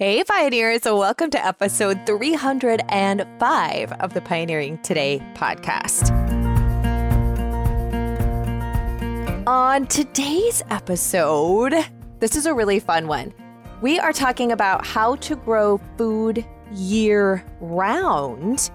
Hey, Pioneers, welcome to episode 305 of the Pioneering Today podcast. On today's episode, this is a really fun one. We are talking about how to grow food year round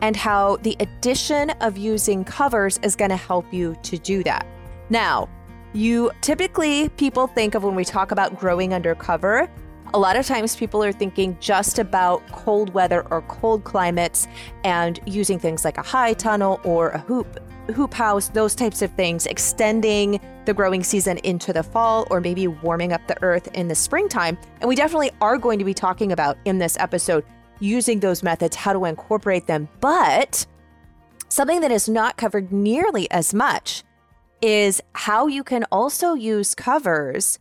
and how the addition of using covers is going to help you to do that. Now, you typically people think of when we talk about growing under cover a lot of times people are thinking just about cold weather or cold climates and using things like a high tunnel or a hoop hoop house, those types of things, extending the growing season into the fall or maybe warming up the earth in the springtime. And we definitely are going to be talking about in this episode using those methods, how to incorporate them. But something that is not covered nearly as much is how you can also use covers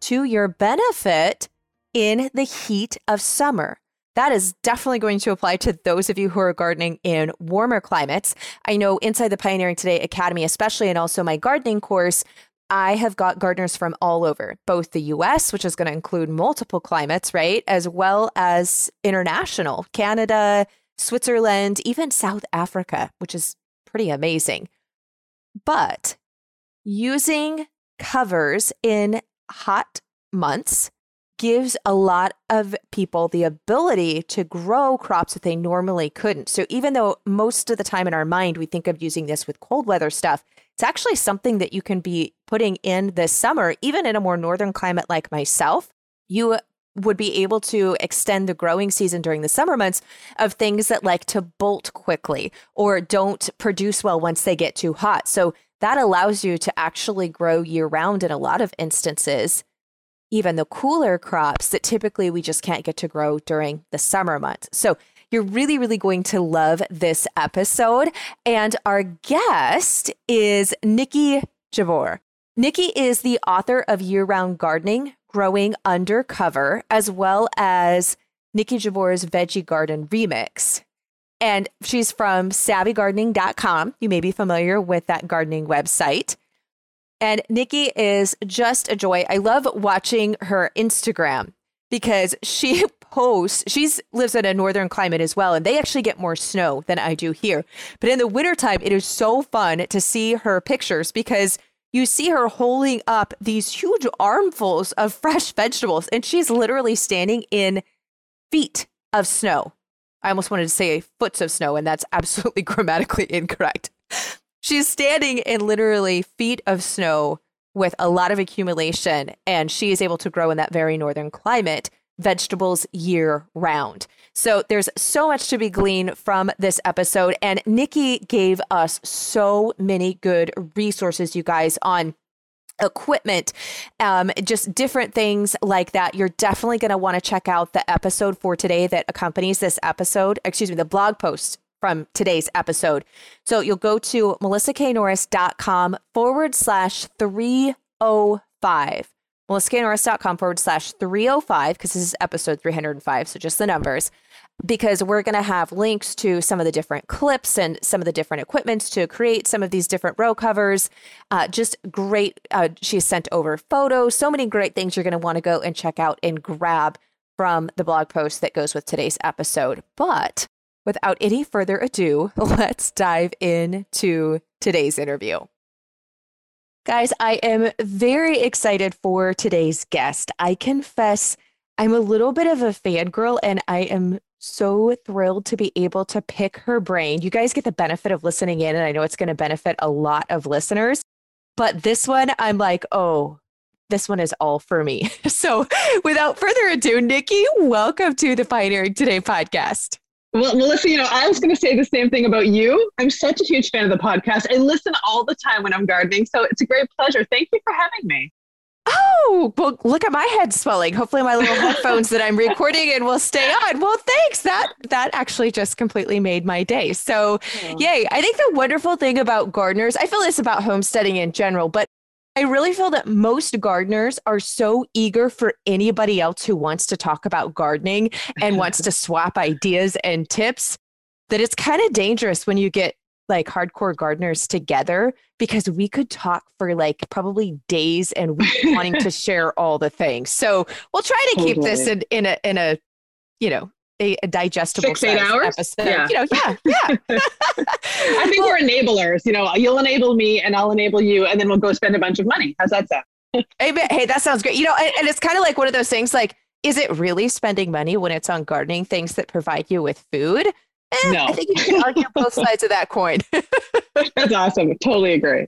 to your benefit in the heat of summer. That is definitely going to apply to those of you who are gardening in warmer climates. I know inside the Pioneering Today Academy, especially, and also my gardening course, I have got gardeners from all over, both the US, which is going to include multiple climates, right? As well as international, Canada, Switzerland, even South Africa, which is pretty amazing. But using covers in hot months gives a lot of people the ability to grow crops that they normally couldn't. So even though most of the time in our mind we think of using this with cold weather stuff, it's actually something that you can be putting in this summer, even in a more northern climate like myself. You would be able to extend the growing season during the summer months of things that like to bolt quickly or don't produce well once they get too hot. So that allows you to actually grow year round in a lot of instances even the cooler crops that typically we just can't get to grow during the summer months. So you're really, really going to love this episode. And our guest is Niki Jabbour. Niki is the author of Year Round Gardening, Growing Under Cover, as well as Niki Jabbour's Veggie Garden Remix. And she's from savvygardening.com. You may be familiar with that gardening website. And Niki is just a joy. I love watching her Instagram because she posts, she lives in a northern climate as well, and they actually get more snow than I do here. But in the wintertime, it is so fun to see her pictures because you see her holding up these huge armfuls of fresh vegetables, and she's literally standing in feet of snow. I almost wanted to say foots of snow, and that's absolutely grammatically incorrect. She's standing in literally feet of snow with a lot of accumulation, and she is able to grow in that very northern climate vegetables year round. So there's so much to be gleaned from this episode. And Niki gave us so many good resources, you guys, on equipment, um, just different things like that. You're definitely going to want to check out the episode for today that accompanies this episode, excuse me, the blog post from today's episode. So you'll go to melissaknorris.com forward slash 305. melissaknorris.com forward slash 305, because this is episode 305, so just the numbers, because we're going to have links to some of the different clips and some of the different equipments to create some of these different row covers. Uh, just great. Uh, she sent over photos, so many great things you're going to want to go and check out and grab from the blog post that goes with today's episode. But without any further ado, let's dive into today's interview. Guys, I am very excited for today's guest. I confess I'm a little bit of a fangirl and I am so thrilled to be able to pick her brain. You guys get the benefit of listening in, and I know it's going to benefit a lot of listeners. But this one, I'm like, oh, this one is all for me. So without further ado, Niki, welcome to the Pioneering Today podcast. Well, Melissa, you know, I was going to say the same thing about you. I'm such a huge fan of the podcast. I listen all the time when I'm gardening. So it's a great pleasure. Thank you for having me. Oh, well, look at my head swelling. Hopefully my little headphones that I'm recording in will stay on. Well, thanks. That that actually just completely made my day. So, oh. yay. I think the wonderful thing about gardeners, I feel this about homesteading in general, but I really feel that most gardeners are so eager for anybody else who wants to talk about gardening and wants to swap ideas and tips that it's kind of dangerous when you get like hardcore gardeners together because we could talk for like probably days and weeks wanting to share all the things. So we'll try to totally. keep this in, in a in a you know a, a digestible six eight hours episode. Yeah. You know, yeah, yeah. I think well, we're enablers. You know, you'll enable me and I'll enable you, and then we'll go spend a bunch of money. How's that sound? hey, hey, that sounds great. You know, and, and it's kind of like one of those things. Like, is it really spending money when it's on gardening things that provide you with food? Eh, no. I think you can argue both sides of that coin. That's awesome. Totally agree.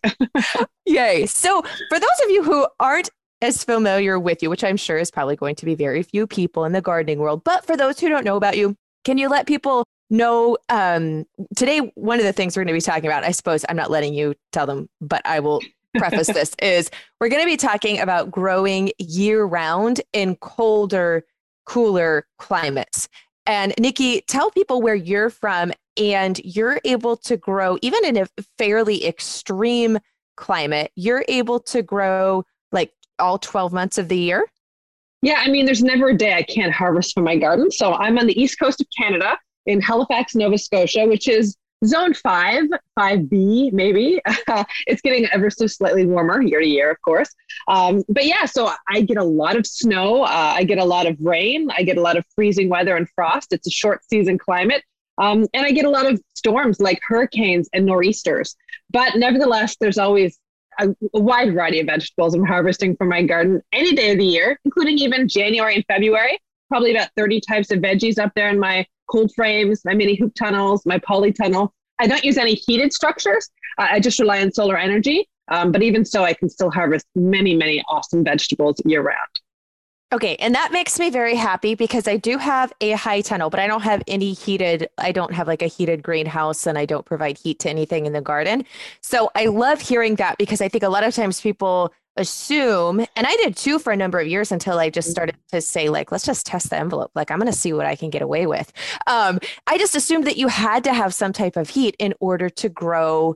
Yay. So, for those of you who aren't as familiar with you, which I'm sure is probably going to be very few people in the gardening world, but for those who don't know about you, can you let people know um, today? One of the things we're going to be talking about, I suppose I'm not letting you tell them, but I will preface this is we're going to be talking about growing year round in colder, cooler climates. And Niki, tell people where you're from and you're able to grow, even in a fairly extreme climate, you're able to grow all 12 months of the year? Yeah, I mean, there's never a day I can't harvest from my garden. So I'm on the east coast of Canada in Halifax, Nova Scotia, which is zone five, 5B, maybe. it's getting ever so slightly warmer year to year, of course. Um, but yeah, so I get a lot of snow. Uh, I get a lot of rain. I get a lot of freezing weather and frost. It's a short season climate. Um, and I get a lot of storms like hurricanes and nor'easters. But nevertheless, there's always a, wide variety of vegetables I'm harvesting from my garden any day of the year, including even January and February. Probably about 30 types of veggies up there in my cold frames, my mini hoop tunnels, my poly tunnel. I don't use any heated structures. Uh, I just rely on solar energy. Um, but even so, I can still harvest many, many awesome vegetables year round. Okay, and that makes me very happy because I do have a high tunnel, but I don't have any heated, I don't have like a heated greenhouse and I don't provide heat to anything in the garden. So I love hearing that because I think a lot of times people assume, and I did too for a number of years until I just started to say, like, let's just test the envelope. Like, I'm going to see what I can get away with. Um, I just assumed that you had to have some type of heat in order to grow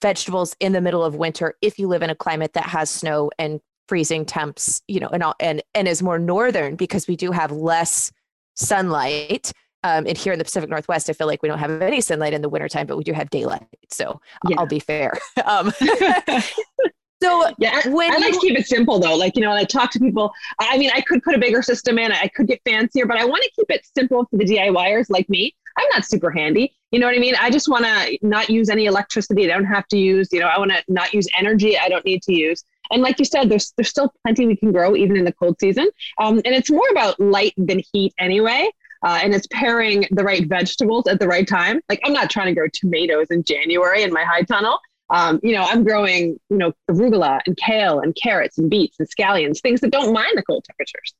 vegetables in the middle of winter if you live in a climate that has snow and freezing temps, you know, and all, and and is more northern because we do have less sunlight. Um, and here in the Pacific Northwest, I feel like we don't have any sunlight in the wintertime, but we do have daylight. So yeah. I'll be fair. Um, so yeah, when I, I like to keep it simple though. Like, you know, I talk to people, I mean, I could put a bigger system in, I could get fancier, but I want to keep it simple for the DIYers like me. I'm not super handy. You know what I mean? I just want to not use any electricity. I don't have to use, you know, I want to not use energy I don't need to use. And like you said, there's there's still plenty we can grow even in the cold season. Um, and it's more about light than heat anyway. Uh, and it's pairing the right vegetables at the right time. Like I'm not trying to grow tomatoes in January in my high tunnel. Um, you know, I'm growing, you know, arugula and kale and carrots and beets and scallions, things that don't mind the cold temperatures.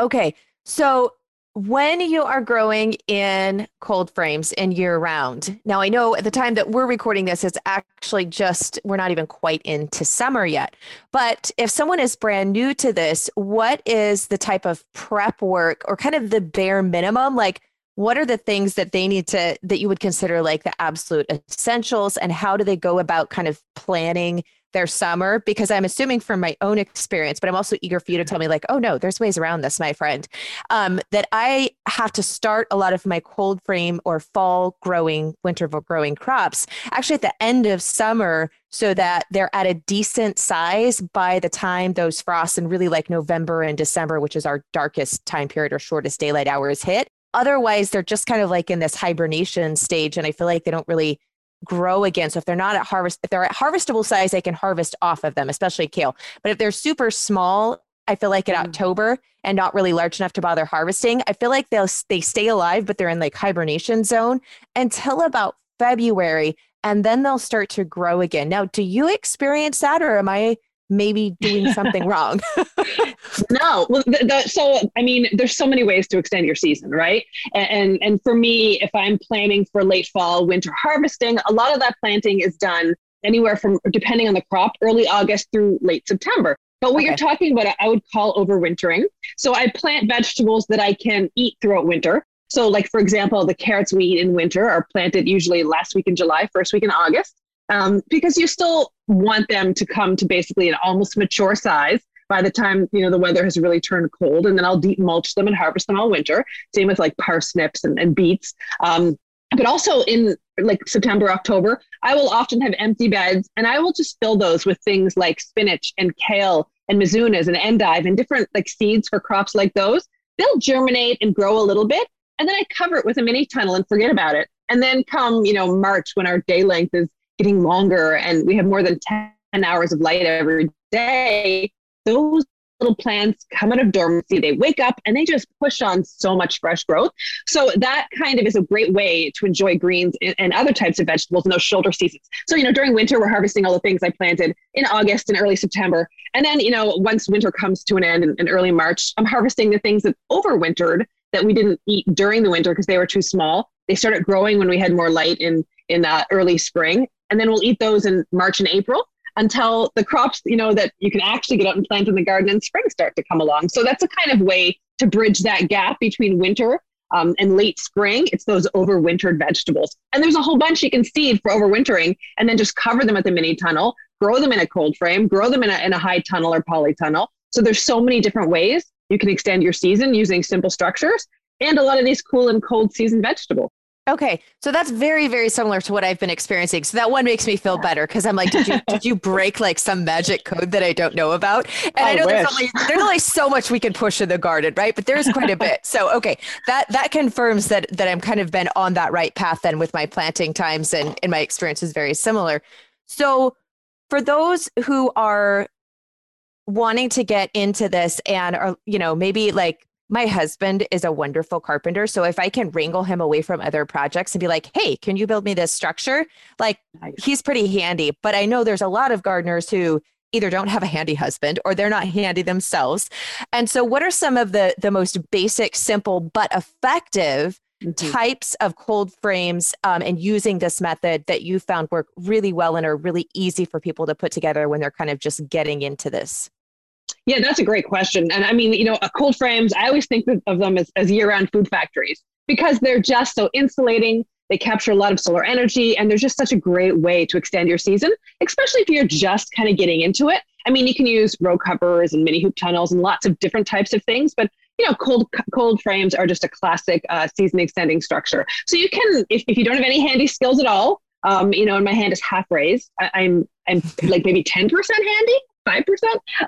Okay. So when you are growing in cold frames and year round, now I know at the time that we're recording this, it's actually just, we're not even quite into summer yet. But if someone is brand new to this, what is the type of prep work or kind of the bare minimum? Like, what are the things that they need to, that you would consider like the absolute essentials? And how do they go about kind of planning their summer because I'm assuming from my own experience, but I'm also eager for you to tell me, like, oh no, there's ways around this, my friend. Um, that I have to start a lot of my cold frame or fall growing, winter growing crops actually at the end of summer so that they're at a decent size by the time those frosts and really like November and December, which is our darkest time period or shortest daylight hours hit. Otherwise, they're just kind of like in this hibernation stage. And I feel like they don't really grow again. So if they're not at harvest, if they're at harvestable size, they can harvest off of them, especially kale. But if they're super small, I feel like in mm. October and not really large enough to bother harvesting, I feel like they'll they stay alive, but they're in like hibernation zone until about February, and then they'll start to grow again. Now, do you experience that, or am I maybe doing something wrong. no, well, the, the, so I mean, there's so many ways to extend your season, right? And, and and for me, if I'm planning for late fall, winter harvesting, a lot of that planting is done anywhere from depending on the crop, early August through late September. But what okay. you're talking about, I would call overwintering. So I plant vegetables that I can eat throughout winter. So, like for example, the carrots we eat in winter are planted usually last week in July, first week in August um, because you still want them to come to basically an almost mature size by the time you know the weather has really turned cold and then i'll deep mulch them and harvest them all winter same with like parsnips and, and beets um, but also in like September, October, I will often have empty beds and I will just fill those with things like spinach and kale and mizunas and endive and different like seeds for crops like those. They'll germinate and grow a little bit. And then I cover it with a mini tunnel and forget about it. And then come, you know, March when our day length is getting longer and we have more than 10 hours of light every day, those little plants come out of dormancy, they wake up and they just push on so much fresh growth. So that kind of is a great way to enjoy greens and, other types of vegetables in those shoulder seasons. So, you know, during winter, we're harvesting all the things I planted in August and early September. And then, you know, once winter comes to an end in, in early March, I'm harvesting the things that overwintered that we didn't eat during the winter because they were too small. They started growing when we had more light in in uh, early spring, and then we'll eat those in March and April until the crops, you know, that you can actually get out and plant in the garden in spring start to come along. So that's a kind of way to bridge that gap between winter um, and late spring. It's those overwintered vegetables. And there's a whole bunch you can seed for overwintering and then just cover them with a mini tunnel, grow them in a cold frame, grow them in a, in a high tunnel or polytunnel. So there's so many different ways you can extend your season using simple structures and a lot of these cool and cold season vegetables. Okay, so that's very, very similar to what I've been experiencing. So that one makes me feel better because I'm like, did you did you break like some magic code that I don't know about? And I, I know there's only there's only so much we can push in the garden, right? But there's quite a bit. So okay, that that confirms that that I'm kind of been on that right path then with my planting times and and my experience is very similar. So for those who are wanting to get into this and are you know maybe like my husband is a wonderful carpenter. So if I can wrangle him away from other projects and be like, hey, can you build me this structure? Like nice. he's pretty handy. But I know there's a lot of gardeners who either don't have a handy husband or they're not handy themselves. And so what are some of the the most basic, simple, but effective mm-hmm. types of cold frames um, and using this method that you found work really well and are really easy for people to put together when they're kind of just getting into this? Yeah, that's a great question. And I mean, you know, cold frames, I always think of them as, as year round food factories because they're just so insulating. They capture a lot of solar energy, and they're just such a great way to extend your season, especially if you're just kind of getting into it. I mean, you can use row covers and mini hoop tunnels and lots of different types of things, but you know, cold cold frames are just a classic uh, season extending structure. So you can, if, if you don't have any handy skills at all, um, you know, and my hand is half raised, I, I'm I'm like maybe ten percent handy. 5%.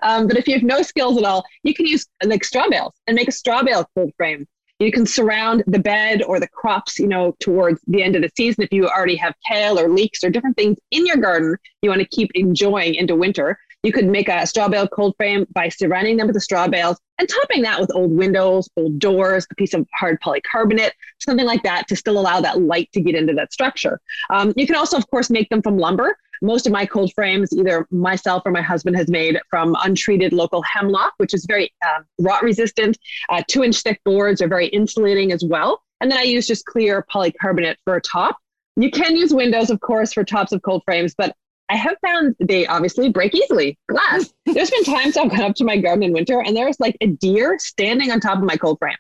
Um, but if you have no skills at all, you can use like straw bales and make a straw bale cold frame. You can surround the bed or the crops, you know, towards the end of the season. If you already have kale or leeks or different things in your garden you want to keep enjoying into winter, you could make a straw bale cold frame by surrounding them with the straw bales and topping that with old windows, old doors, a piece of hard polycarbonate, something like that to still allow that light to get into that structure. Um, you can also, of course, make them from lumber most of my cold frames, either myself or my husband has made from untreated local hemlock, which is very uh, rot resistant. Uh, two inch thick boards are very insulating as well. And then I use just clear polycarbonate for a top. You can use windows, of course, for tops of cold frames, but I have found they obviously break easily. Glass. There's been times I've gone up to my garden in winter and there's like a deer standing on top of my cold frame.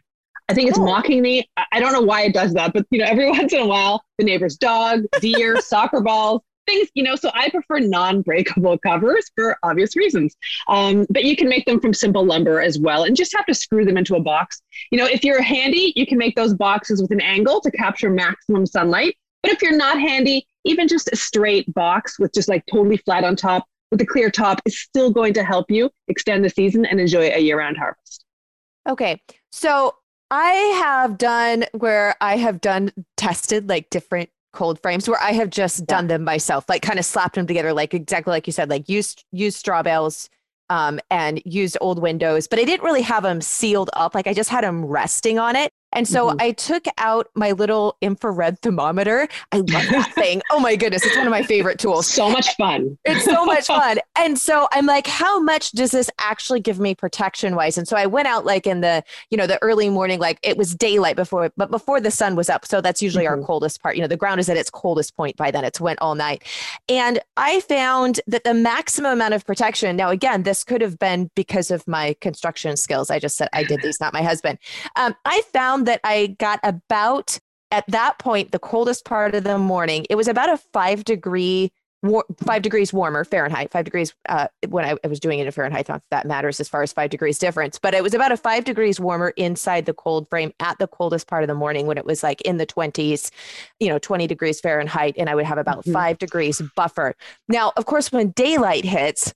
I think it's oh. mocking me. I don't know why it does that, but you know, every once in a while, the neighbor's dog, deer, soccer balls, things, you know, so I prefer non-breakable covers for obvious reasons. Um, but you can make them from simple lumber as well and just have to screw them into a box. You know, if you're handy, you can make those boxes with an angle to capture maximum sunlight. But if you're not handy, even just a straight box with just like totally flat on top with a clear top is still going to help you extend the season and enjoy a year-round harvest. Okay. So I have done where I have done tested like different cold frames where I have just yeah. done them myself, like kind of slapped them together, like exactly like you said, like used used straw bales um, and used old windows, but I didn't really have them sealed up. Like I just had them resting on it. And so mm-hmm. I took out my little infrared thermometer. I love that thing. Oh my goodness, it's one of my favorite tools. So much fun. It's so much fun. And so I'm like, how much does this actually give me protection wise? And so I went out like in the, you know, the early morning, like it was daylight before, but before the sun was up. So that's usually mm-hmm. our coldest part. You know, the ground is at its coldest point by then. It's went all night. And I found that the maximum amount of protection, now again, this could have been because of my construction skills. I just said I did these, not my husband. Um, I found that I got about at that point, the coldest part of the morning, it was about a five degree war- five degrees warmer Fahrenheit, five degrees uh, when I, I was doing it in Fahrenheit, not that matters as far as five degrees difference, but it was about a five degrees warmer inside the cold frame at the coldest part of the morning when it was like in the 20s, you know, 20 degrees Fahrenheit, and I would have about mm-hmm. five degrees buffer. Now, of course, when daylight hits,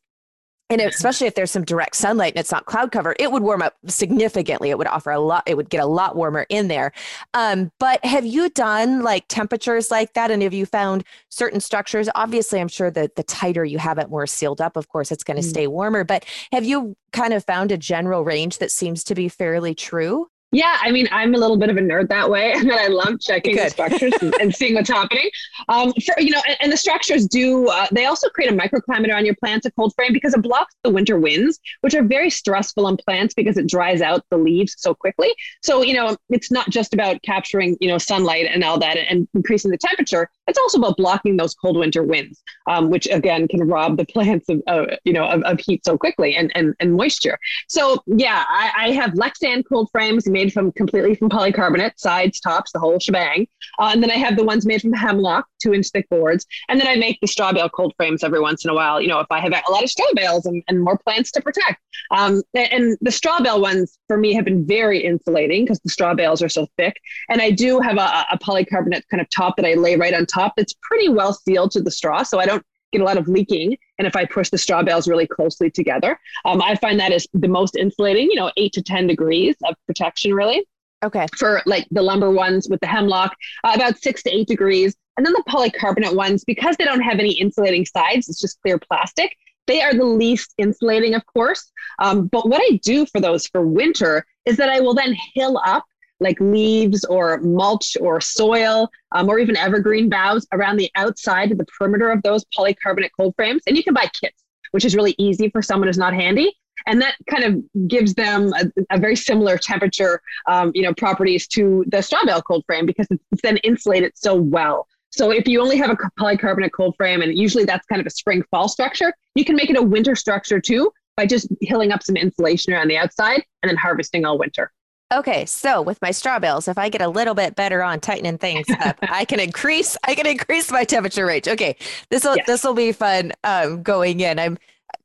and especially if there's some direct sunlight and it's not cloud cover, it would warm up significantly. It would offer a lot, it would get a lot warmer in there. Um, but have you done like temperatures like that? And have you found certain structures? Obviously, I'm sure that the tighter you have it more sealed up, of course, it's going to mm. stay warmer. But have you kind of found a general range that seems to be fairly true? Yeah, I mean, I'm a little bit of a nerd that way, and I love checking Good. the structures and, and, seeing what's happening. Um, for you know, and, and the structures do. Uh, they also create a microclimate around your plants, a cold frame, because it blocks the winter winds, which are very stressful on plants because it dries out the leaves so quickly. So you know, it's not just about capturing you know sunlight and all that and increasing the temperature. It's also about blocking those cold winter winds, um, which again can rob the plants of uh, you know of, of, heat so quickly and and, and moisture. So yeah, I, I have Lexan cold frames made from completely from polycarbonate, sides, tops, the whole shebang. Uh, and then I have the ones made from hemlock, two inch thick boards. And then I make the straw bale cold frames every once in a while. You know, if I have a lot of straw bales and, and more plants to protect. Um, and the straw bale ones for me have been very insulating because the straw bales are so thick. And I do have a, a polycarbonate kind of top that I lay right on top that's pretty well sealed to the straw. So I don't get a lot of leaking. And if I push the straw bales really closely together, um, I find that is the most insulating, you know, eight to 10 degrees of protection, really. Okay. For like the lumber ones with the hemlock, uh, about six to eight degrees. And then the polycarbonate ones, because they don't have any insulating sides, it's just clear plastic. They are the least insulating, of course. Um, but what I do for those for winter is that I will then hill up like leaves or mulch or soil um, or even evergreen boughs around the outside of the perimeter of those polycarbonate cold frames. And you can buy kits, which is really easy for someone who's not handy. And that kind of gives them a, a very similar temperature, um, you know, properties to the straw bale cold frame because it's, then insulated so well. So if you only have a polycarbonate cold frame, and usually that's kind of a spring fall structure, you can make it a winter structure too by just hilling up some insulation around the outside and then harvesting all winter. Okay, so with my straw bales, if I get a little bit better on tightening things up, I can increase I can increase my temperature range. Okay, this will yes. this will be fun um, going in. I'm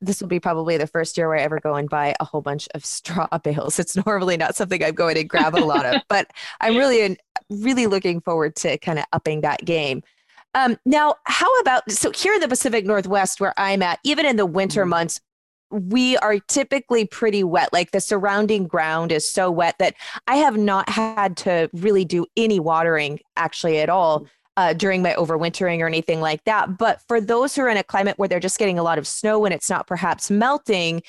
this will be probably the first year where I ever go and buy a whole bunch of straw bales. It's normally not something I'm going to grab a lot of, but I'm really really looking forward to kind of upping that game. Um, now, how about so here in the Pacific Northwest, where I'm at, even in the winter mm-hmm. months, we are typically pretty wet. Like the surrounding ground is so wet that I have not had to really do any watering actually at all uh, during my overwintering or anything like that. But for those who are in a climate where they're just getting a lot of snow and it's not perhaps melting,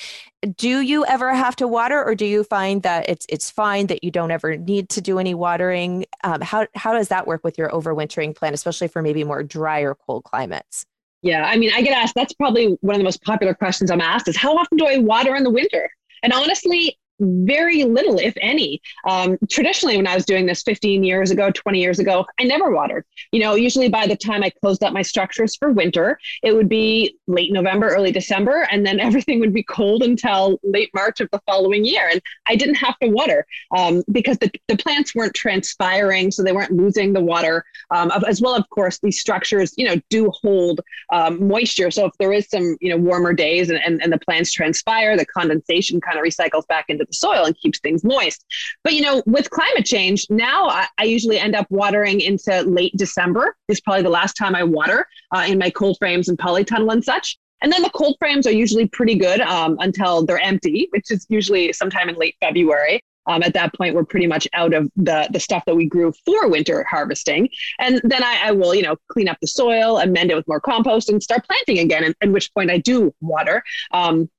do you ever have to water, or do you find that it's it's fine that you don't ever need to do any watering? Um, how how does that work with your overwintering plan, especially for maybe more dry or cold climates? Yeah, I mean, I get asked, that's probably one of the most popular questions I'm asked is how often do I water in the winter? And honestly, very little, if any. Um, traditionally, when I was doing this 15 years ago, 20 years ago, I never watered. You know, usually by the time I closed up my structures for winter, it would be late November, early December, and then everything would be cold until late March of the following year. And I didn't have to water um, because the, the plants weren't transpiring, so they weren't losing the water. Um, as well, of course, these structures, you know, do hold um, moisture. So if there is some, you know, warmer days and, and, and the plants transpire, the condensation kind of recycles back into the soil and keeps things moist. But you know, with climate change, now I, I usually end up watering into late December. This Is probably the last time I water uh, in my cold frames and polytunnel and such. And then the cold frames are usually pretty good um, until they're empty, which is usually sometime in late February. Um, at that point, we're pretty much out of the the stuff that we grew for winter harvesting, and then I, I will, you know, clean up the soil, amend it with more compost, and start planting again. And at which point I do water. Um,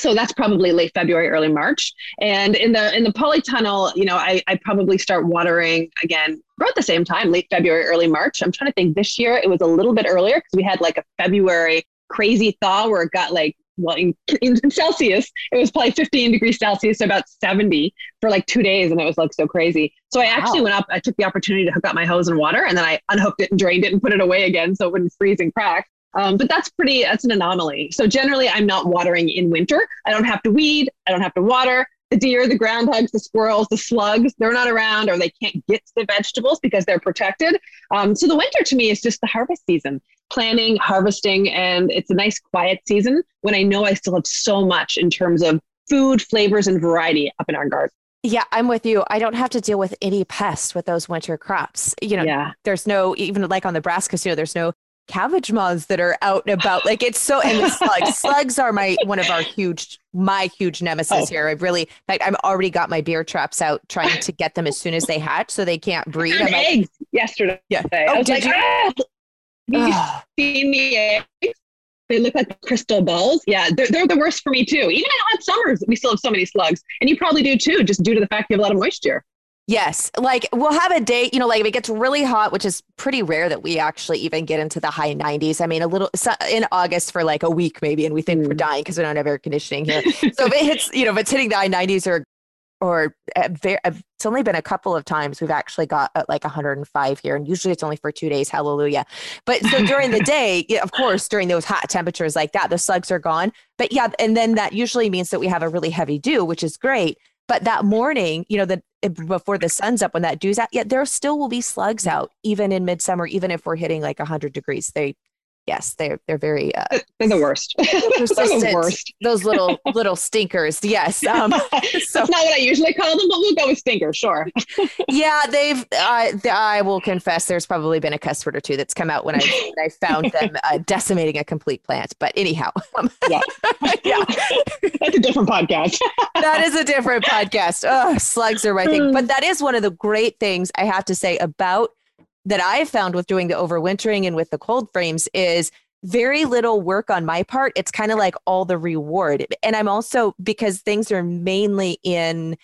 so that's probably late February, early March. And in the in the polytunnel, you know, I, I probably start watering again about the same time, late February, early March. I'm trying to think this year it was a little bit earlier because we had like a February crazy thaw where it got like well in, in, Celsius it was probably 15 degrees Celsius, so about 70 for like two days, and it was like so crazy. So I actually went up. I took the opportunity to hook up my hose and water, and then I unhooked it and drained it and put it away again so it wouldn't freeze and crack. Um, but that's pretty, that's an anomaly. So generally, I'm not watering in winter. I don't have to weed, I don't have to water. the deer, the groundhogs, the squirrels, the slugs, they're not around or they can't get to the vegetables because they're protected. Um, so the winter to me is just the harvest season, planning, harvesting, and it's a nice quiet season when I know I still have so much in terms of food, flavors, and variety up in our garden. Yeah, I'm with you. I don't have to deal with any pests with those winter crops. You know, yeah. there's no, even like on the brassicas, you know, there's no cabbage moths that are out and about. Like it's so, and the slugs, slugs are my, one of our huge, my huge nemesis oh. here. I've really, like, I've already got my beer traps out trying to get them as soon as they hatch so they can't breed. I'm like, eggs yesterday. Yeah. I was like, you? ah, you seen the eggs? They look like crystal balls. Yeah, they're, they're the worst for me too. Even in hot summers, we still have so many slugs. And you probably do too, just due to the fact you have a lot of moisture. Yes. Like we'll have a day, you know, like if it gets really hot, which is pretty rare that we actually even get into the high 90s. I mean, a little in August for like a week maybe, and we think mm. we're dying because we don't have air conditioning here. so if it hits, you know, if it's hitting the high 90s or, or it's only been a couple of times we've actually got uh, like 105 here, and usually it's only for two days. Hallelujah. But so during the day, of course, during those hot temperatures like that, the slugs are gone. But yeah, and then that usually means that we have a really heavy dew, which is great. But that morning, you know, the before the sun's up when that dew's out, yet there still will be slugs mm. out, even in midsummer, even if we're hitting like 100 degrees. They yes, they're they're very uh, they're the worst. persistent. the worst. Those little little stinkers. Yes. Um, so, That's not what I usually call them, but we'll go with stinkers. Sure. yeah, they've. Uh, I will confess, there's probably been a cuss word or two that's come out when I when I found them uh, decimating a complete plant. But anyhow, um, yeah, yeah, that's a different podcast. that is a different podcast. Oh, slugs are my thing. But that is one of the great things I have to say about that I've found with doing the overwintering and with the cold frames is very little work on my part. It's kind of like all the reward. And I'm also, because things are mainly in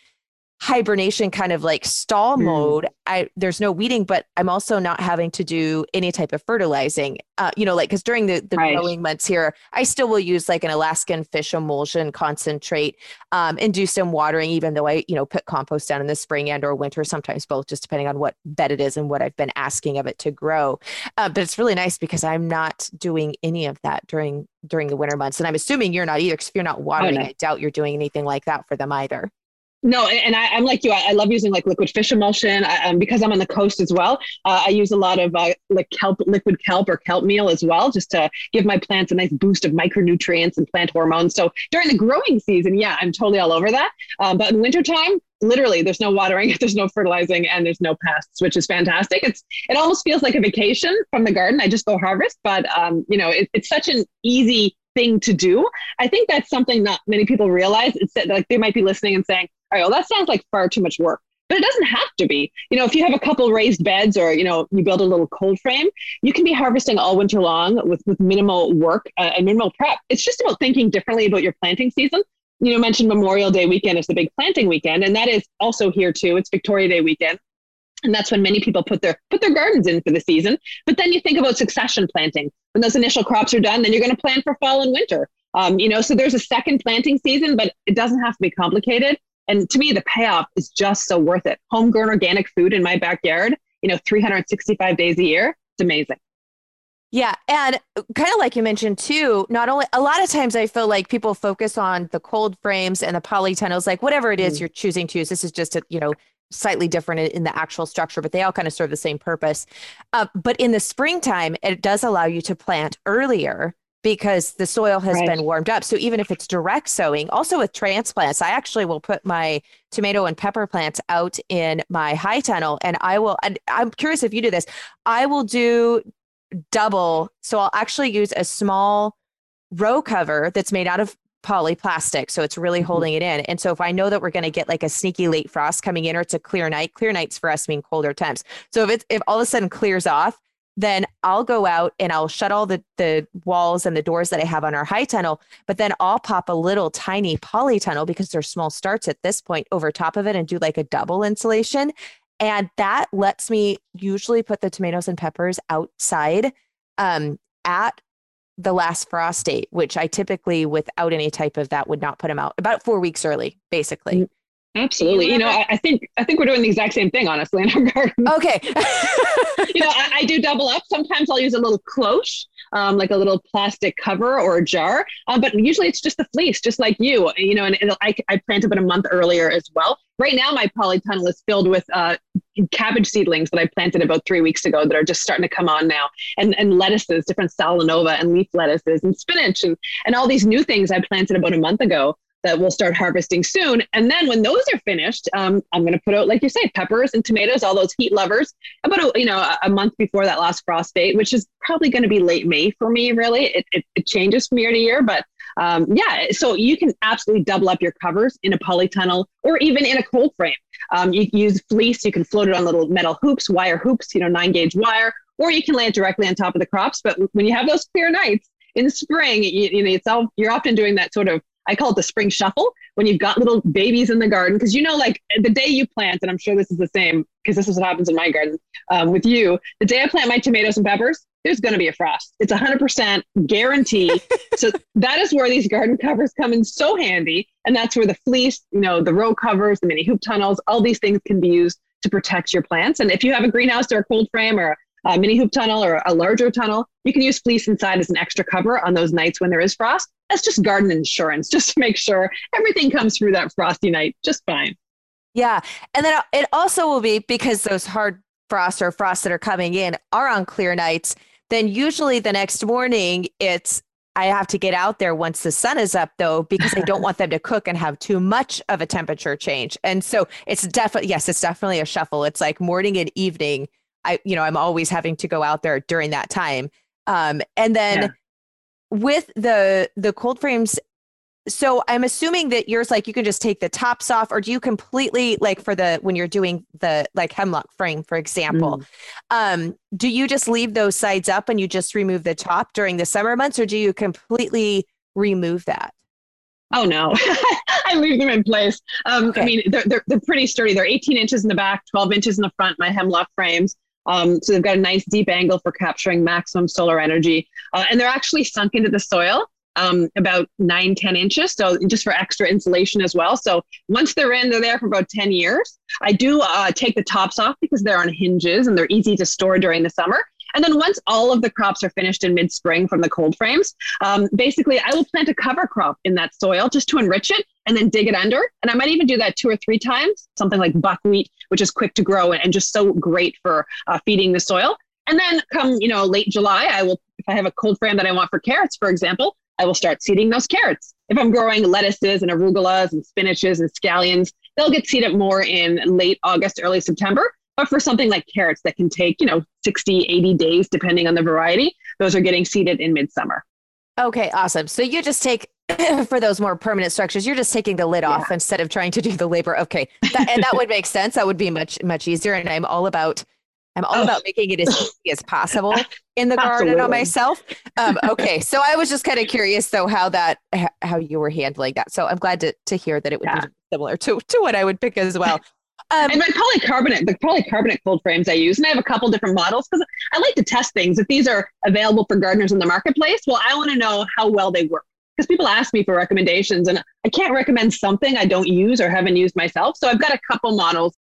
hibernation kind of like stall mm. mode i there's no weeding but i'm also not having to do any type of fertilizing uh, you know like because during the, the right. growing months here i still will use like an alaskan fish emulsion concentrate um, and do some watering even though i you know put compost down in the spring and or winter sometimes both just depending on what bed it is and what i've been asking of it to grow uh, but it's really nice because i'm not doing any of that during during the winter months and i'm assuming you're not either because if you're not watering oh, no. i doubt you're doing anything like that for them either no, and, I, am like you. I, I, love using like liquid fish emulsion I, um, because I'm on the coast as well. Uh, I use a lot of uh, like kelp, liquid kelp or kelp meal as well, just to give my plants a nice boost of micronutrients and plant hormones. So during the growing season, yeah, I'm totally all over that. Um, but in wintertime, literally, there's no watering, there's no fertilizing, and there's no pests, which is fantastic. It's it almost feels like a vacation from the garden. I just go harvest, but um, you know, it, it's such an easy thing to do. I think that's something not many people realize. It's that like they might be listening and saying, all right, well, that sounds like far too much work. But it doesn't have to be. You know, if you have a couple raised beds or, you know, you build a little cold frame, you can be harvesting all winter long with, with minimal work uh, and minimal prep. It's just about thinking differently about your planting season. You know, mentioned Memorial Day weekend is the big planting weekend, and that is also here too. It's Victoria Day weekend and that's when many people put their put their gardens in for the season but then you think about succession planting when those initial crops are done then you're going to plan for fall and winter um, you know so there's a second planting season but it doesn't have to be complicated and to me, the payoff is just so worth it. Homegrown organic food in my backyard, you know, 365 days a year. It's amazing. Yeah. And kind of like you mentioned too, not only a lot of times I feel like people focus on the cold frames and the polytunnels, like whatever it is mm. you're choosing to use. This is just a, you know, slightly different in the actual structure, but they all kind of serve the same purpose. Uh, but in the springtime, it does allow you to plant earlier because the soil has right. been warmed up. So even if it's direct sowing, also with transplants, I actually will put my tomato and pepper plants out in my high tunnel and I will, and I'm curious if you do this, I will do double. So I'll actually use a small row cover that's made out of polyplastic. So it's really mm-hmm. holding it in. And so if I know that we're going to get like a sneaky late frost coming in or it's a clear night, clear nights for us mean colder temps. So if it's, if all of a sudden clears off, then I'll go out and I'll shut all the, the walls and the doors that I have on our high tunnel, but then I'll pop a little tiny polytunnel because they're small starts at this point over top of it and do like a double insulation. And that lets me usually put the tomatoes and peppers outside um, at the last frost date, which I typically, without any type of that, would not put them out about four weeks early, basically. Absolutely. You know, I, I, think I think we're doing the exact same thing, honestly, in our garden. Okay. you know, I, I, do double up. Sometimes I'll use a little cloche um, like a little plastic cover or a jar. Um, but usually it's just the fleece, just like you, you know, and, and I, I planted about a month earlier as well. Right now, my polytunnel is filled with uh, cabbage seedlings that I planted about three weeks ago that are just starting to come on now, and, and lettuces, different salanova and leaf lettuces, and spinach, and, and all these new things I planted about a month ago that we'll start harvesting soon. And then when those are finished, um, I'm going to put out, like you say, peppers and tomatoes, all those heat lovers, about a, you know a, month before that last frost date, which is probably going to be late May for me. Really, it, it, it changes from year to year, but um, yeah, so you can absolutely double up your covers in a polytunnel or even in a cold frame. Um, you can use fleece, you can float it on little metal hoops, wire hoops, you know, nine gauge wire, or you can lay it directly on top of the crops. But when you have those clear nights in spring, you, you know, it's all, you're often doing that sort of I call it the spring shuffle when you've got little babies in the garden. Because you know, like the day you plant, and I'm sure this is the same because this is what happens in my garden um, with you. The day I plant my tomatoes and peppers, there's going to be a frost. It's 100% guarantee. so that is where these garden covers come in so handy. And that's where the fleece, you know, the row covers, the mini hoop tunnels, all these things can be used to protect your plants. And if you have a greenhouse or a cold frame or a mini hoop tunnel or a larger tunnel, you can use fleece inside as an extra cover on those nights when there is frost. That's just garden insurance, just to make sure everything comes through that frosty night just fine. Yeah. And then it also will be because those hard frosts or frosts that are coming in are on clear nights, then usually the next morning it's I have to get out there once the sun is up though, because I don't want them to cook and have too much of a temperature change. And so it's definitely, yes, it's definitely a shuffle. It's like morning and evening I, you know, I'm always having to go out there during that time. Um, and then yeah. with the the cold frames, so I'm assuming that yours like you can just take the tops off, or do you completely like for the when you're doing the like hemlock frame, for example, mm. um, do you just leave those sides up and you just remove the top during the summer months, or do you completely remove that? Oh no, I leave them in place. Um, okay. I mean, they're, they're, they're pretty sturdy. They're 18 inches in the back, 12 inches in the front. My hemlock frames. Um, so they've got a nice deep angle for capturing maximum solar energy. Uh, and they're actually sunk into the soil um, about nine, 10 inches. So just for extra insulation as well. So once they're in, they're there for about 10 years. I do uh, take the tops off because they're on hinges and they're easy to store during the summer. And then once all of the crops are finished in mid spring from the cold frames, um, basically I will plant a cover crop in that soil just to enrich it and then dig it under. And I might even do that two or three times, something like buckwheat, which is quick to grow and, just so great for uh, feeding the soil. And then come, you know, late July, I will, if I have a cold frame that I want for carrots, for example, I will start seeding those carrots. If I'm growing lettuces and arugulas and spinaches and scallions, they'll get seeded more in late August, early September. But for something like carrots that can take, you know, 60, 80 days, depending on the variety, those are getting seeded in midsummer. Okay, awesome. So you just take for those more permanent structures, you're just taking the lid yeah. off instead of trying to do the labor. Okay, that, and that would make sense. That would be much much easier. And I'm all about I'm all oh. about making it as easy as possible in the garden on myself. Um, okay, so I was just kind of curious though how that how you were handling that. So I'm glad to to hear that it would yeah. be similar to to what I would pick as well. Um, and my polycarbonate, the polycarbonate cold frames I use, and I have a couple different models because I like to test things. If these are available for gardeners in the marketplace, well, I want to know how well they work because people ask me for recommendations, and I can't recommend something I don't use or haven't used myself. So I've got a couple models,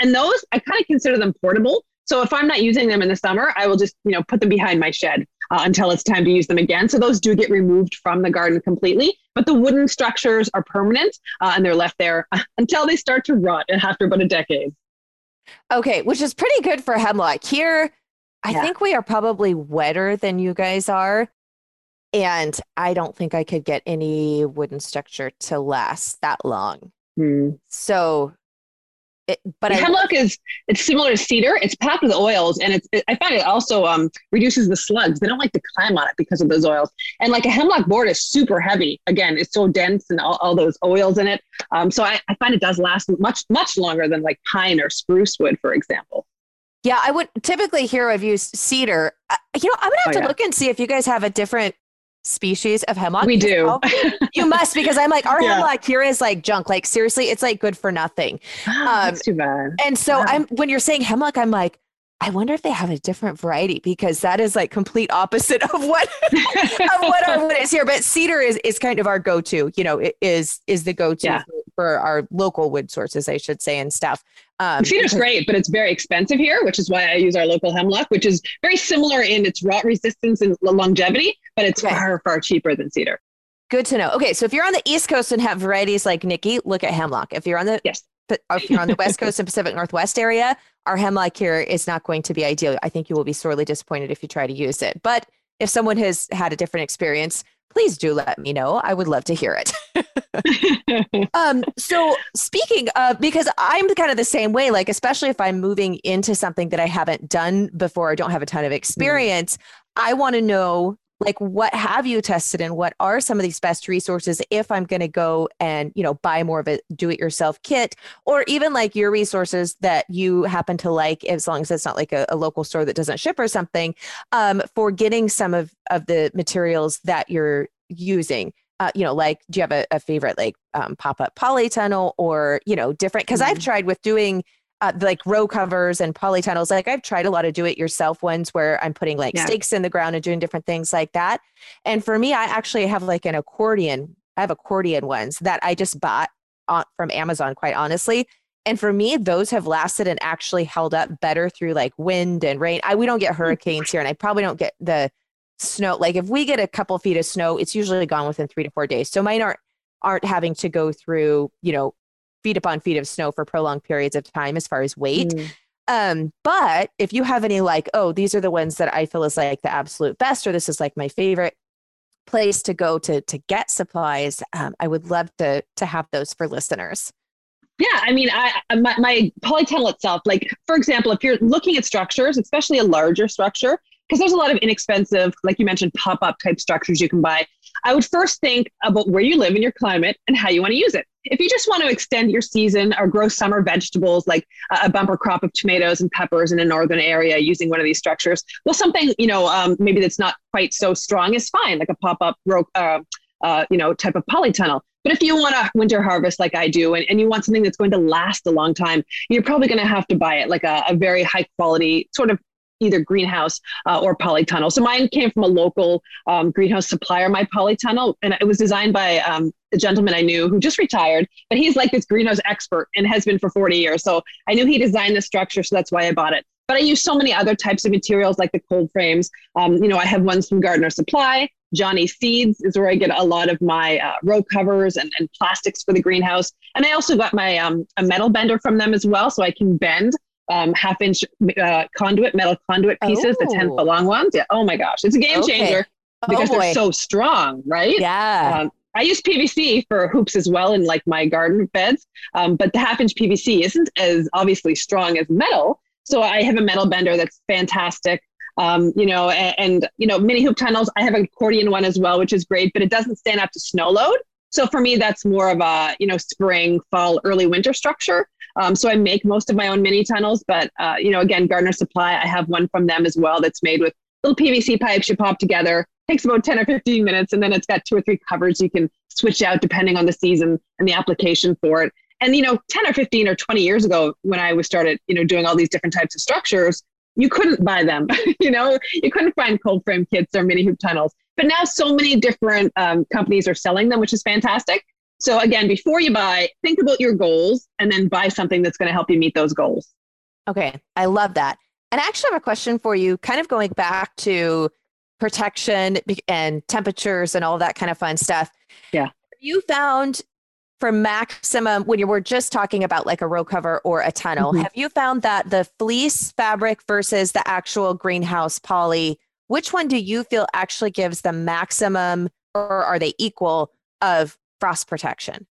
and those I kind of consider them portable. So if I'm not using them in the summer, I will just you know put them behind my shed uh, until it's time to use them again. So those do get removed from the garden completely, but the wooden structures are permanent uh, and they're left there until they start to rot after about a decade. Okay, which is pretty good for hemlock. Here, I yeah. think we are probably wetter than you guys are. And I don't think I could get any wooden structure to last that long. Hmm. So it, but I, hemlock is it's similar to cedar. It's packed with oils, and it's it, I find it also um, reduces the slugs. They don't like to climb on it because of those oils. And like a hemlock board is super heavy. Again, it's so dense and all, all those oils in it. Um, so I, I find it does last much much longer than like pine or spruce wood, for example. Yeah, I would typically hear I've used cedar. Uh, you know, I'm gonna have oh, to yeah. look and see if you guys have a different species of hemlock? We do. you must because I'm like our yeah. hemlock here is like junk. Like seriously, it's like good for nothing. Oh, um, that's too bad. And so wow. I'm when you're saying hemlock, I'm like, I wonder if they have a different variety because that is like complete opposite of what of what our wood is here. But cedar is is kind of our go-to. You know, it is is the go-to yeah. for, for our local wood sources, I should say, and stuff. Um, Cedar's great, but it's very expensive here, which is why I use our local hemlock, which is very similar in its rot resistance and longevity, but it's okay. far, far cheaper than cedar. Good to know. Okay, so if you're on the East Coast and have varieties like Niki, look at hemlock. If you're on the yes. if you're on the West Coast and Pacific Northwest area, our hemlock here is not going to be ideal. I think you will be sorely disappointed if you try to use it. But if someone has had a different experience, please do let me know. I would love to hear it. um, so speaking of, because I'm kind of the same way, like, especially if I'm moving into something that I haven't done before, I don't have a ton of mm. experience, mm. I want to know like what have you tested and what are some of these best resources if i'm going to go and you know buy more of a do it yourself kit or even like your resources that you happen to like as long as it's not like a, a local store that doesn't ship or something um, for getting some of of the materials that you're using uh, you know, like, do you have a, a favorite like um, pop up polytunnel or, you know, different? Because mm-hmm. I've tried with doing uh, like row covers and polytunnels. Like I've tried a lot of do it yourself ones where I'm putting like yeah. stakes in the ground and doing different things like that. And for me, I actually have like an accordion. I have accordion ones that I just bought on, from Amazon, quite honestly. And for me, those have lasted and actually held up better through like wind and rain. I we don't get hurricanes here, and I probably don't get the snow. Like if we get a couple feet of snow, it's usually gone within three to four days. So mine aren't aren't having to go through, you know, feet upon feet of snow for prolonged periods of time as far as weight. Mm. Um, but if you have any like, oh, these are the ones that I feel is like the absolute best, or this is like my favorite place to go to to get supplies, um, I would love to to have those for listeners. Yeah, I mean, I my, my polytunnel itself, like for example, if you're looking at structures, especially a larger structure, because there's a lot of inexpensive, like you mentioned, pop up type structures you can buy. I would first think about where you live and your climate and how you want to use it. If you just want to extend your season or grow summer vegetables like a bumper crop of tomatoes and peppers in a northern area using one of these structures, well, something you know um, maybe that's not quite so strong is fine, like a pop up row, uh, uh, you know, type of polytunnel. But if you want a winter harvest like I do, and, and you want something that's going to last a long time, you're probably going to have to buy it like a, a very high quality sort of either greenhouse uh, or polytunnel. So mine came from a local um, greenhouse supplier, my polytunnel, and it was designed by um, a gentleman I knew who just retired, but he's like this greenhouse expert and has been for 40 years. So I knew he designed the structure, so that's why I bought it. But I use so many other types of materials like the cold frames. Um, you know, I have ones from Gardener Supply. Johnny Seeds is where I get a lot of my uh, row covers and, and plastics for the greenhouse. And I also got my um, a metal bender from them as well, so I can bend um, half inch uh, conduit, metal conduit pieces, oh. the 10 foot long ones. Yeah. Oh my gosh. It's a game okay. changer oh because oh they're so strong, right? Yeah. Um, I use PVC for hoops as well in like my garden beds, um, but the half inch PVC isn't as obviously strong as metal. So I have a metal bender that's fantastic. Um, you know, and, and, you know, mini hoop tunnels. I have an accordion one as well, which is great, but it doesn't stand up to snow load. So for me, that's more of a you know spring, fall, early winter structure. Um, so I make most of my own mini tunnels, but uh, you know, again, Gardener Supply, I have one from them as well that's made with little PVC pipes you pop together. Takes about 10 or 15 minutes, and then it's got two or three covers you can switch out depending on the season and the application for it. And you know, 10 or 15 or 20 years ago, when I was started, you know, doing all these different types of structures, you couldn't buy them. you know, you couldn't find cold frame kits or mini hoop tunnels. But now so many different um, companies are selling them, which is fantastic. So again, before you buy, think about your goals and then buy something that's going to help you meet those goals. Okay, I love that. And I actually have a question for you, kind of going back to protection and temperatures and all that kind of fun stuff. Yeah. You found for maximum when you were just talking about like a row cover or a tunnel, mm-hmm. have you found that the fleece fabric versus the actual greenhouse poly, which one do you feel actually gives the maximum or are they equal of frost protection?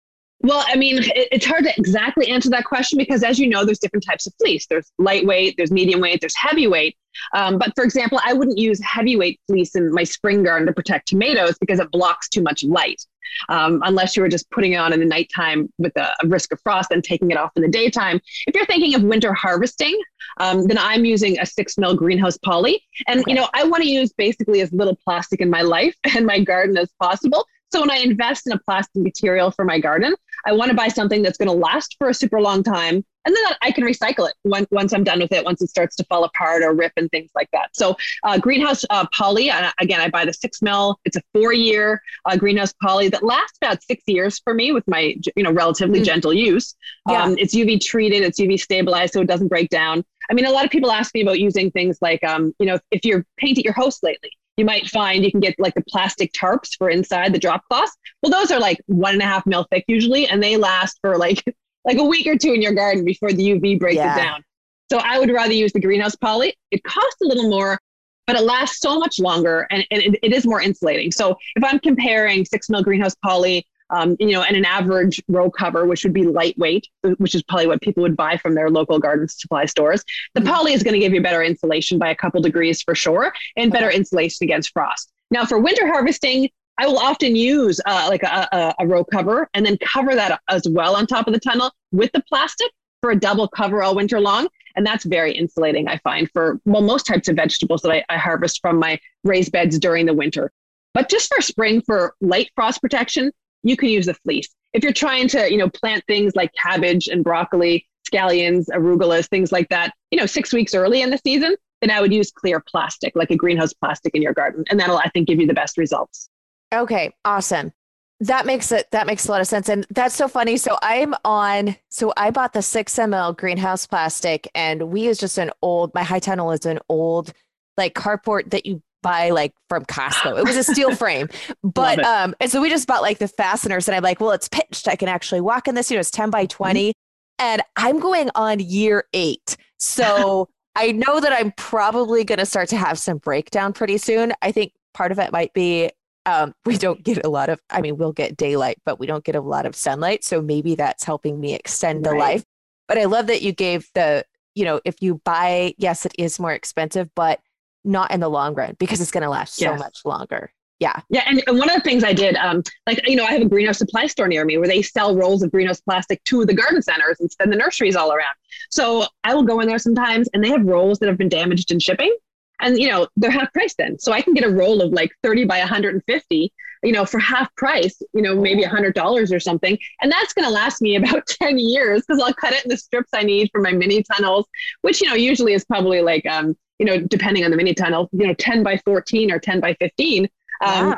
Well, I mean, it's hard to exactly answer that question because, as you know, there's different types of fleece. There's lightweight, there's medium weight, there's heavyweight. Um, but for example, I wouldn't use heavyweight fleece in my spring garden to protect tomatoes because it blocks too much light. Um, unless you were just putting it on in the nighttime with a, a, risk of frost and taking it off in the daytime. If you're thinking of winter harvesting, um, then I'm using a six mil greenhouse poly. And, you know, I want to use basically as little plastic in my life and my garden as possible. So when I invest in a plastic material for my garden, I want to buy something that's going to last for a super long time, and then I can recycle it once, once I'm done with it, once it starts to fall apart or rip and things like that. So uh, greenhouse uh, poly, uh, again, I buy the six mil. It's a four year uh, greenhouse poly that lasts about six years for me with my, you know, relatively mm-hmm. gentle use. Yeah. Um, it's UV treated, it's UV stabilized, so it doesn't break down. I mean, a lot of people ask me about using things like, um, you know, if you're painting your house lately, you might find you can get like the plastic tarps for inside the drop cloths. Well, those are like one and a half mil thick usually, and they last for like like a week or two in your garden before the UV breaks yeah. it down. So I would rather use the greenhouse poly. It costs a little more, but it lasts so much longer and, and it, it is more insulating. So if I'm comparing six mil greenhouse poly, um, you know, and an average row cover, which would be lightweight, which is probably what people would buy from their local garden supply stores, the mm-hmm. poly is going to give you better insulation by a couple degrees for sure, and better insulation against frost. Now, for winter harvesting, I will often use uh, like a, a, a, row cover and then cover that as well on top of the tunnel with the plastic for a double cover all winter long. And that's very insulating, I find, for well, most types of vegetables that I, I harvest from my raised beds during the winter. But just for spring, for light frost protection, you can use a fleece. If you're trying to, you know, plant things like cabbage and broccoli, scallions, arugulas, things like that, you know, six weeks early in the season, then I would use clear plastic, like a greenhouse plastic in your garden. And that'll, I think, give you the best results. Okay, awesome. That makes it that makes a lot of sense. And that's so funny. So I'm on so I bought the six ml greenhouse plastic and we use just an old my high tunnel is an old like carport that you buy like from Costco. It was a steel frame. But um and so we just bought like the fasteners and I'm like, well, it's pitched. I can actually walk in this. You know, it's 10 by mm-hmm. 20. Mm-hmm. And I'm going on year eight. So I know that I'm probably gonna start to have some breakdown pretty soon. I think part of it might be um, we don't get a lot of i mean we'll get daylight but we don't get a lot of sunlight so maybe that's helping me extend the right. life but i love that you gave the you know if you buy yes it is more expensive but not in the long run because it's going to last yes. so much longer. Yeah. Yeah and, and one of the things i did um like you know i have a greenhouse supply store near me where they sell rolls of greenhouse plastic to the garden centers and then the nurseries all around. So i will go in there sometimes and they have rolls that have been damaged in shipping and you know they're half price then. So i can get a roll of like 30 by 150 you know for half price you know maybe $100 or something. And that's going to last me about 10 years because i'll cut it in the strips i need for my mini tunnels which you know usually is probably like um you know depending on the mini tunnel you know 10 by 14 or 10 by 15 um, yeah.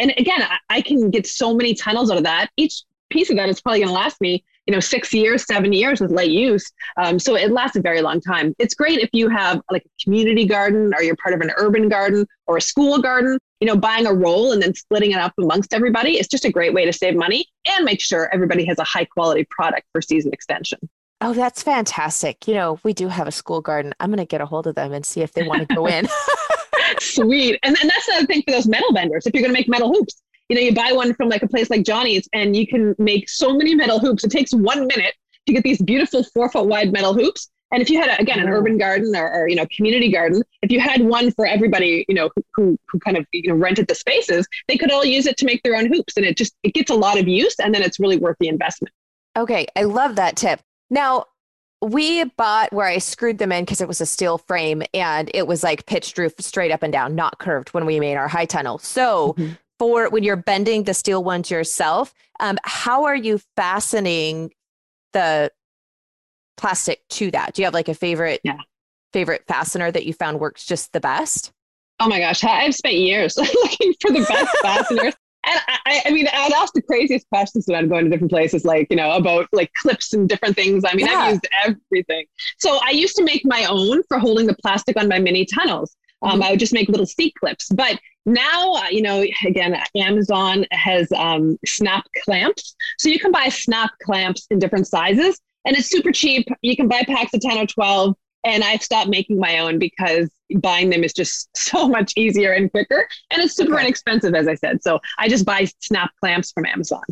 and, and again I, I can get so many tunnels out of that each piece of that is probably going to last me you know, six years, seven years with light use. Um, so it lasts a very long time. It's great if you have like a community garden or you're part of an urban garden or a school garden, you know, buying a roll and then splitting it up amongst everybody. It's just a great way to save money and make sure everybody has a high quality product for season extension. Oh, that's fantastic. You know, we do have a school garden. I'm going to get a hold of them and see if they want to go in. Sweet. And, and that's another thing for those metal benders. If you're going to make metal hoops, you know, you buy one from like a place like Johnny's and you can make so many metal hoops. It takes one minute to get these beautiful four foot wide metal hoops. And if you had, a, again, an mm. urban garden or, or, you know, community garden, if you had one for everybody, you know, who, who kind of, you know, rented the spaces, they could all use it to make their own hoops. And it just, it gets a lot of use and then it's really worth the investment. Okay. I love that tip. Now, we bought where I screwed them in because it was a steel frame and it was like pitched roof straight up and down, not curved when we made our high tunnel. So mm-hmm for when you're bending the steel ones yourself, um, how are you fastening the plastic to that? Do you have like a favorite yeah. favorite fastener that you found works just the best? Oh my gosh, I've spent years looking for the best fasteners. And I, I, mean, I'd ask the craziest questions when I'm going to different places, like, you know, about like clips and different things. I mean, yeah. I've used everything. So I used to make my own for holding the plastic on my mini tunnels. Um, mm-hmm. I would just make little seat clips. But now, uh, you know, again, Amazon has um, snap clamps. So you can buy snap clamps in different sizes and it's super cheap. You can buy packs of 10 or 12. And I've stopped making my own because buying them is just so much easier and quicker. And it's super okay. inexpensive, as I said. So I just buy snap clamps from Amazon.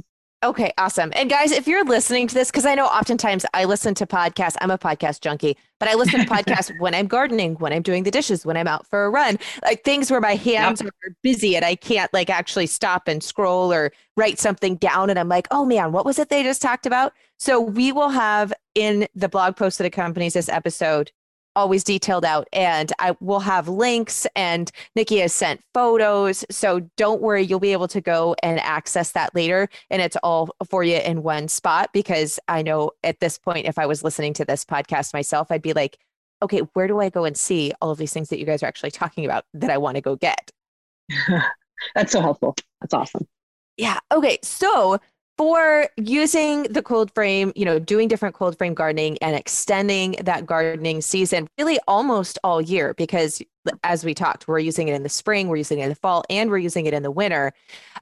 Okay, awesome. And guys, if you're listening to this, because I know oftentimes I listen to podcasts, I'm a podcast junkie, but I listen to podcasts when I'm gardening, when I'm doing the dishes, when I'm out for a run, like things where my hands yep. are busy and I can't like actually stop and scroll or write something down. And I'm like, oh man, what was it they just talked about? So we will have in the blog post that accompanies this episode always detailed out and I will have links and Niki has sent photos. So don't worry, you'll be able to go and access that later. And it's all for you in one spot because I know at this point, if I was listening to this podcast myself, I'd be like, okay, where do I go and see all of these things that you guys are actually talking about that I want to go get? That's so helpful. That's awesome. Yeah. Okay. So for using the cold frame, you know, doing different cold frame gardening and extending that gardening season really almost all year because as we talked, we're using it in the spring, we're using it in the fall, and we're using it in the winter.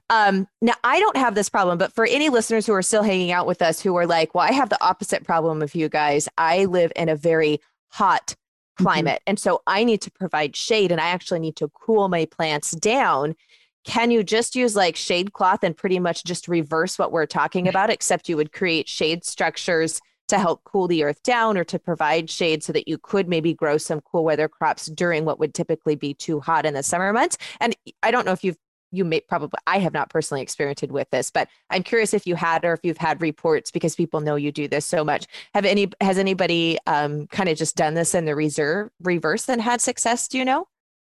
Um, now, I don't have this problem, but for any listeners who are still hanging out with us who are like, well, I have the opposite problem of you guys. I live in a very hot mm-hmm. climate. Mm-hmm. And so I need to provide shade and I actually need to cool my plants down can you just use like shade cloth and pretty much just reverse what we're talking about, except you would create shade structures to help cool the earth down or to provide shade so that you could maybe grow some cool weather crops during what would typically be too hot in the summer months? And I don't know if you've you may probably I have not personally experienced with this, but I'm curious if you had or if you've had reports because people know you do this so much. Have any has anybody um, kind of just done this in the reserve reverse and had success? Do you know?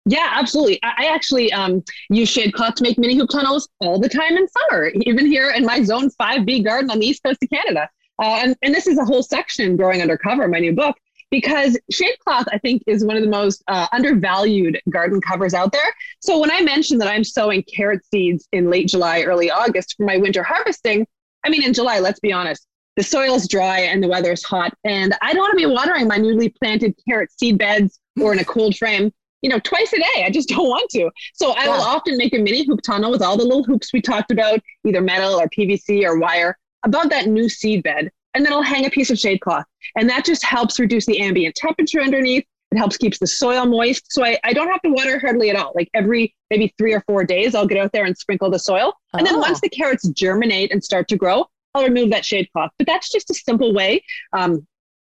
Yeah, absolutely. I, actually um, use shade cloth to make mini hoop tunnels all the time in summer, even here in my Zone 5B garden on the east coast of Canada. Uh, and, and this is a whole section Growing Under Cover, my new book, because shade cloth, I think, is one of the most uh, undervalued garden covers out there. So when I mentioned that I'm sowing carrot seeds in late July, early August for my winter harvesting, I mean, in July, let's be honest, the soil is dry and the weather is hot. And I don't want to be watering my newly planted carrot seed beds or in a cold frame you know, twice a day. I just don't want to. So I yeah. will often make a mini hoop tunnel with all the little hoops we talked about, either metal or PVC or wire, above that new seed bed. And then I'll hang a piece of shade cloth. And that just helps reduce the ambient temperature underneath. It helps keeps the soil moist. So I, I don't have to water hardly at all. Like every maybe three or four days, I'll get out there and sprinkle the soil. And oh. then once the carrots germinate and start to grow, I'll remove that shade cloth. But that's just a simple way um,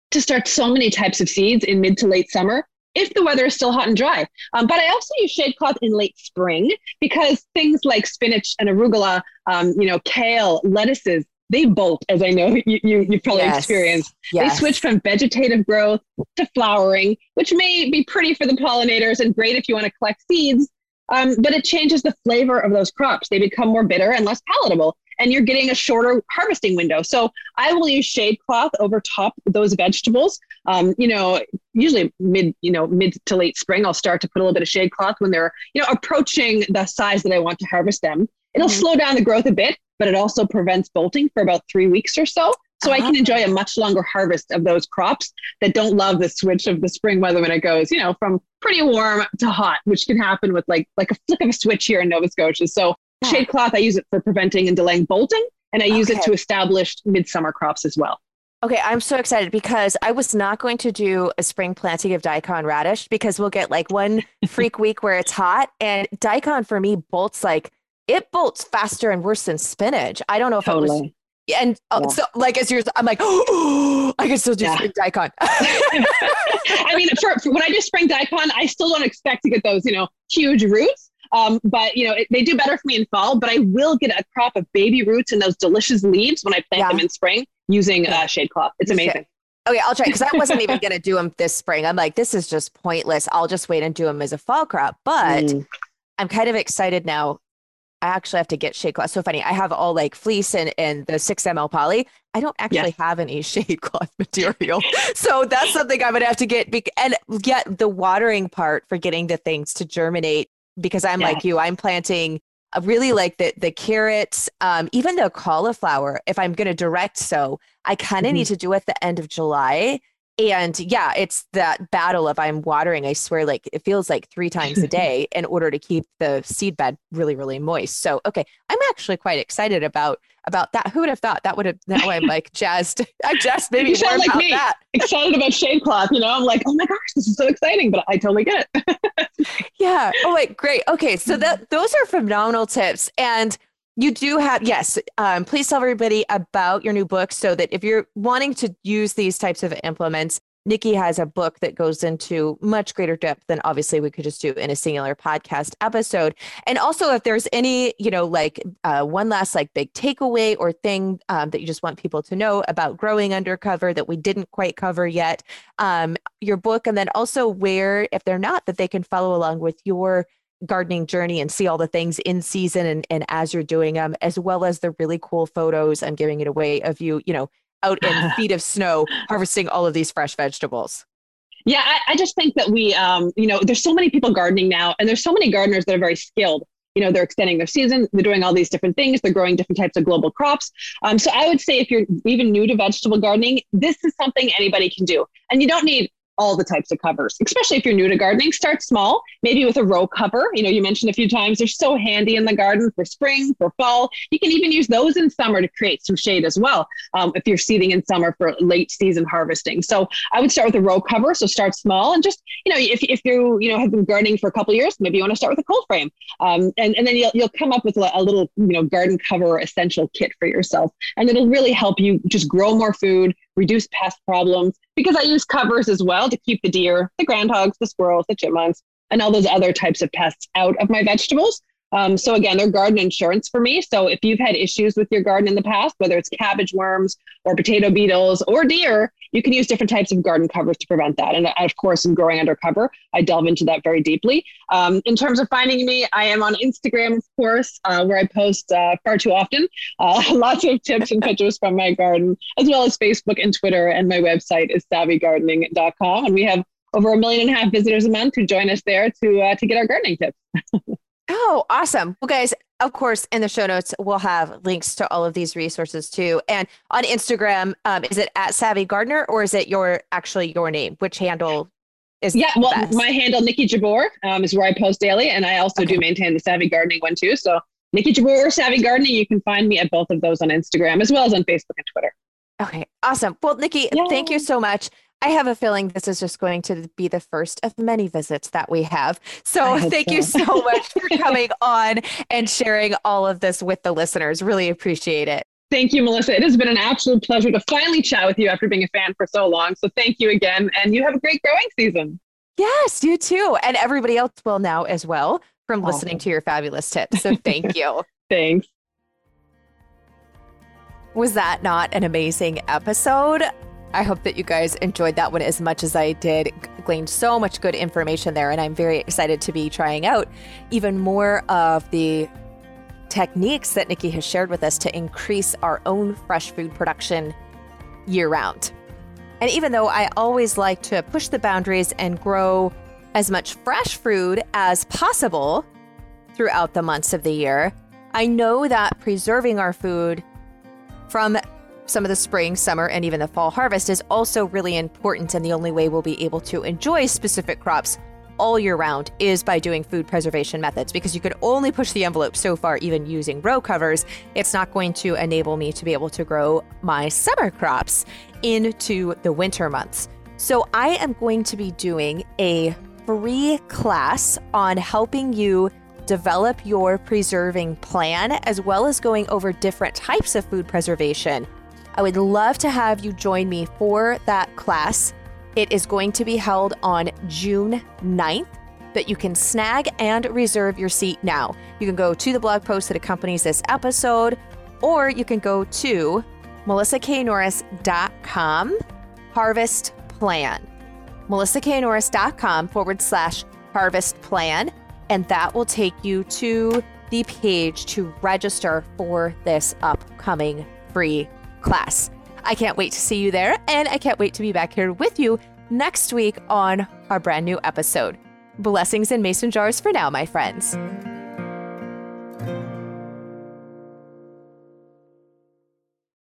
to start so many types of seeds in mid to late summer if the weather is still hot and dry. Um, but I also use shade cloth in late spring because things like spinach and arugula, um, you know, kale, lettuces, they bolt, as I know you, you, have probably yes. experienced. Yes. They switch from vegetative growth to flowering, which may be pretty for the pollinators and great if you want to collect seeds. Um, but it changes the flavor of those crops. They become more bitter and less palatable and you're getting a shorter harvesting window. So I will use shade cloth over top those vegetables. Um, you know, usually mid, you know, mid to late spring, I'll start to put a little bit of shade cloth when they're, you know, approaching the size that I want to harvest them. It'll mm-hmm. slow down the growth a bit, but it also prevents bolting for about three weeks or so. So. I can enjoy a much longer harvest of those crops that don't love the switch of the spring weather when it goes, you know, from pretty warm to hot, which can happen with like like a flick of a switch here in Nova Scotia. So Shade cloth, I use it for preventing and delaying bolting, and I use okay. it to establish midsummer crops as well. Okay, I'm so excited because I was not going to do a spring planting of daikon radish because we'll get like one freak week where it's hot, and daikon for me bolts like it bolts faster and worse than spinach. I don't know if totally. it was. And uh, yeah. so, like as you're, I'm like, oh, I can still do yeah. spring daikon. I mean, for, for when I do spring daikon, I still don't expect to get those, you know, huge roots. Um, but you know, it, they do better for me in fall. But I will get a crop of baby roots and those delicious leaves when I plant yeah. them in spring using uh, shade cloth. It's amazing. Okay, I'll try because I wasn't even going to do them this spring. I'm like, this is just pointless. I'll just wait and do them as a fall crop. But mm. I'm kind of excited now. I actually have to get shade cloth. So funny. I have all like fleece and, and the 6 ml poly. I don't actually yes. have any shade cloth material. so that's something I'm going to have to get. Be- and yet, the watering part for getting the things to germinate because I'm like you, I'm planting really like the the carrots, um, even the cauliflower. If I'm going to direct sow, I kind of mm-hmm. need to do it at the end of July. And yeah, it's that battle of I'm watering. I swear, like it feels like three times a day in order to keep the seed bed really, really moist. So okay, I'm actually quite excited about about that. Who would have thought that would have now I'm like jazzed. I'm jazzed maybe more like about me, that. excited about shade cloth, you know. I'm like, oh my gosh, this is so exciting, but I totally get it. yeah. Oh wait, great. Okay. So that those are phenomenal tips. And you do have yes um, please tell everybody about your new book so that if you're wanting to use these types of implements Niki has a book that goes into much greater depth than obviously we could just do in a singular podcast episode. And also, if there's any, you know, like uh, one last like big takeaway or thing um, that you just want people to know about growing undercover that we didn't quite cover yet, um, your book, and then also where, if they're not, that they can follow along with your gardening journey and see all the things in season and, and as you're doing them, as well as the really cool photos I'm giving it away of you, you know, out in feet of snow harvesting all of these fresh vegetables. Yeah, I, I just think that we, um, you know, there's so many people gardening now, and there's so many gardeners that are very skilled. You know, they're extending their season, they're doing all these different things, they're growing different types of global crops. Um, so I would say if you're even new to vegetable gardening, this is something anybody can do. And you don't need all the types of covers, especially if you're new to gardening. Start small, maybe with a row cover. You know, you mentioned a few times they're so handy in the garden for spring, for fall. You can even use those in summer to create some shade as well um, if you're seeding in summer for late season harvesting. So I would start with a row cover. So start small and just, you know, if, if you, you know, have been gardening for a couple years, maybe you want to start with a cold frame. Um, and, and then you'll, you'll come up with a little, you know, garden cover essential kit for yourself. And it'll really help you just grow more food, reduce pest problems, because I use covers as well to keep the deer, the groundhogs, the squirrels, the chipmunks, and all those other types of pests out of my vegetables. Um, so again, they're garden insurance for me. So if you've had issues with your garden in the past, whether it's cabbage worms or potato beetles or deer, you can use different types of garden covers to prevent that. And of course, in Growing Under Cover, I delve into that very deeply. Um, in terms of finding me, I am on Instagram, of course, uh, where I post uh, far too often, uh, lots of tips and pictures from my garden, as well as Facebook and Twitter. And my website is savvygardening.com. And we have over a million and a half visitors a month who join us there to uh, to get our gardening tips. Oh, awesome. Well, guys, of course, in the show notes, we'll have links to all of these resources too. And on Instagram, um, is it at Savvy Gardener or is it your actually your name? Which handle is Yeah, well, best? my handle, Niki Jabbour, um, is where I post daily. And I also okay. do maintain the Savvy Gardening one too. So Niki Jabbour or Savvy Gardening, you can find me at both of those on Instagram as well as on Facebook and Twitter. Okay, awesome. Well, Niki, Yay. thank you so much. I have a feeling this is just going to be the first of many visits that we have. So thank so. you so much for coming on and sharing all of this with the listeners. Really appreciate it. Thank you, Melissa. It has been an absolute pleasure to finally chat with you after being a fan for so long. So thank you again. And you have a great growing season. Yes, you too. And everybody else will now as well from listening to your fabulous tips. So thank you. Thanks. Was that not an amazing episode? I hope that you guys enjoyed that one as much as I did. Gleaned so much good information there, and I'm very excited to be trying out even more of the techniques that Niki has shared with us to increase our own fresh food production year round. And even though I always like to push the boundaries and grow as much fresh food as possible throughout the months of the year, I know that preserving our food from some of the spring, summer, and even the fall harvest is also really important. And the only way we'll be able to enjoy specific crops all year round is by doing food preservation methods because you can only push the envelope so far, even using row covers. It's not going to enable me to be able to grow my summer crops into the winter months. So, I am going to be doing a free class on helping you develop your preserving plan, as well as going over different types of food preservation I would love to have you join me for that class. It is going to be held on June 9th, but you can snag and reserve your seat now. You can go to the blog post that accompanies this episode, or you can go to melissaknorris.com harvest plan. melissaknorris.com forward slash harvest plan, and that will take you to the page to register for this upcoming free class. I can't wait to see you there, and I can't wait to be back here with you next week on our brand new episode. Blessings in mason jars for now, my friends.